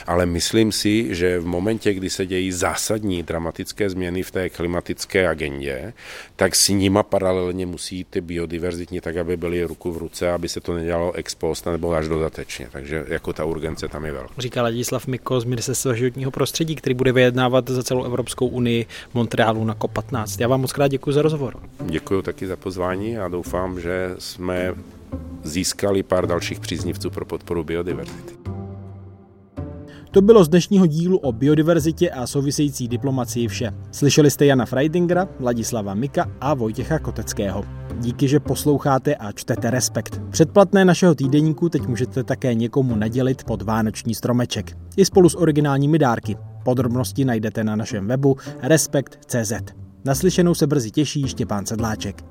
Ale myslím si, že v momentě, kdy se dějí zásadní dramatické změny v té klimatické agendě, tak s nima paralelně musí ty biodiverzitní tak, aby byly ruku v ruce, aby se to nedělalo ex post nebo až dodatečně. Takže jako ta urgence tam je velká. Říká Ladislav Miko z Ministerstva životního prostředí, který bude vyjednávat za celou Evropskou unii Montreal Montrealu na COP15. Já vám moc krát děkuji za rozhovor. Děkuji taky za pozvání a doufám, že jsme získali pár dalších příznivců pro podporu biodiverzity. To bylo z dnešního dílu o biodiverzitě a související diplomacii vše. Slyšeli jste Jana Freidingera, Ladislava Mika a Vojtěcha Koteckého. Díky, že posloucháte a čtete Respekt. Předplatné našeho týdeníku teď můžete také někomu nadělit pod vánoční stromeček. I spolu s originálními dárky. Podrobnosti najdete na našem webu respekt.cz. Naslyšenou se brzy těší Štěpán Sedláček.